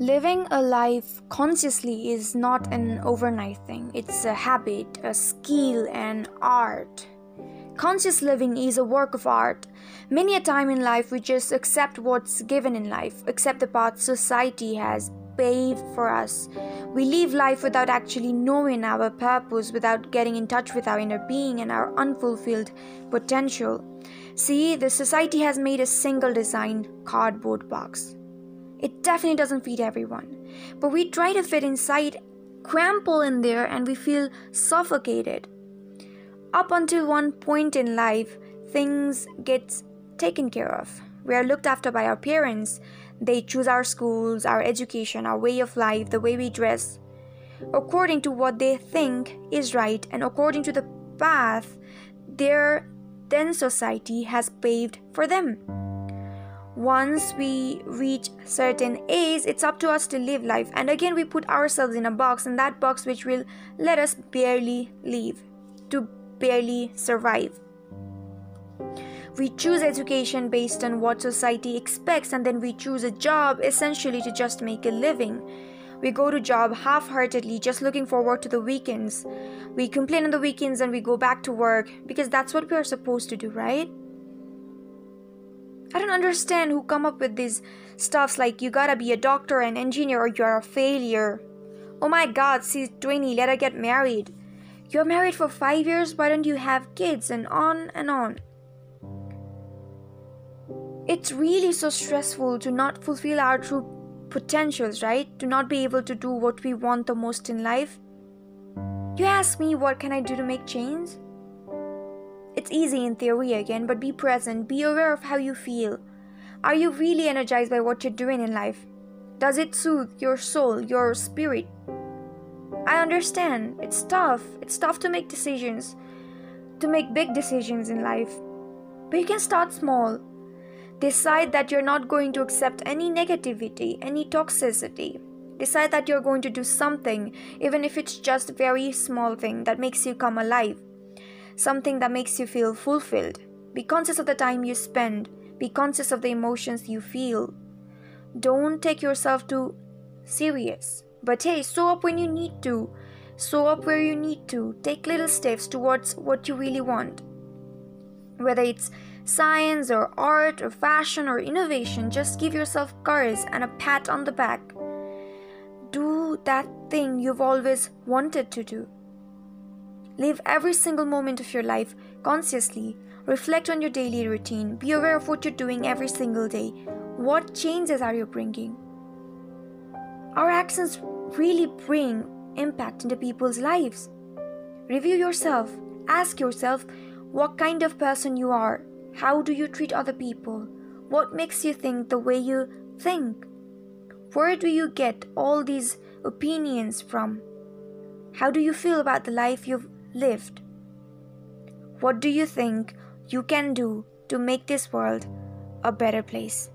Living a life consciously is not an overnight thing, it's a habit, a skill, an art. Conscious living is a work of art. Many a time in life, we just accept what's given in life, accept the path society has paved for us. We live life without actually knowing our purpose, without getting in touch with our inner being and our unfulfilled potential. See, the society has made a single design cardboard box. It definitely doesn't fit everyone. But we try to fit inside, crumple in there, and we feel suffocated. Up until one point in life, things get taken care of. We are looked after by our parents. They choose our schools, our education, our way of life, the way we dress, according to what they think is right and according to the path their then society has paved for them. Once we reach certain age it's up to us to live life. And again we put ourselves in a box and that box which will let us barely live to barely survive we choose education based on what society expects and then we choose a job essentially to just make a living we go to job half-heartedly just looking forward to the weekends we complain on the weekends and we go back to work because that's what we are supposed to do right I don't understand who come up with these stuffs like you gotta be a doctor, an engineer, or you're a failure. Oh my god, she's 20, let her get married. You're married for five years, why don't you have kids? And on and on. It's really so stressful to not fulfill our true potentials, right? To not be able to do what we want the most in life. You ask me, what can I do to make change? It's easy in theory again, but be present, be aware of how you feel. Are you really energized by what you're doing in life? Does it soothe your soul, your spirit? I understand, it's tough. It's tough to make decisions, to make big decisions in life. But you can start small. Decide that you're not going to accept any negativity, any toxicity. Decide that you're going to do something, even if it's just a very small thing that makes you come alive something that makes you feel fulfilled. Be conscious of the time you spend, be conscious of the emotions you feel. Don't take yourself too serious. But hey, show up when you need to. Show up where you need to. Take little steps towards what you really want. Whether it's science or art or fashion or innovation, just give yourself courage and a pat on the back. Do that thing you've always wanted to do. Live every single moment of your life consciously. Reflect on your daily routine. Be aware of what you're doing every single day. What changes are you bringing? Our actions really bring impact into people's lives. Review yourself. Ask yourself what kind of person you are. How do you treat other people? What makes you think the way you think? Where do you get all these opinions from? How do you feel about the life you've lived. What do you think you can do to make this world a better place?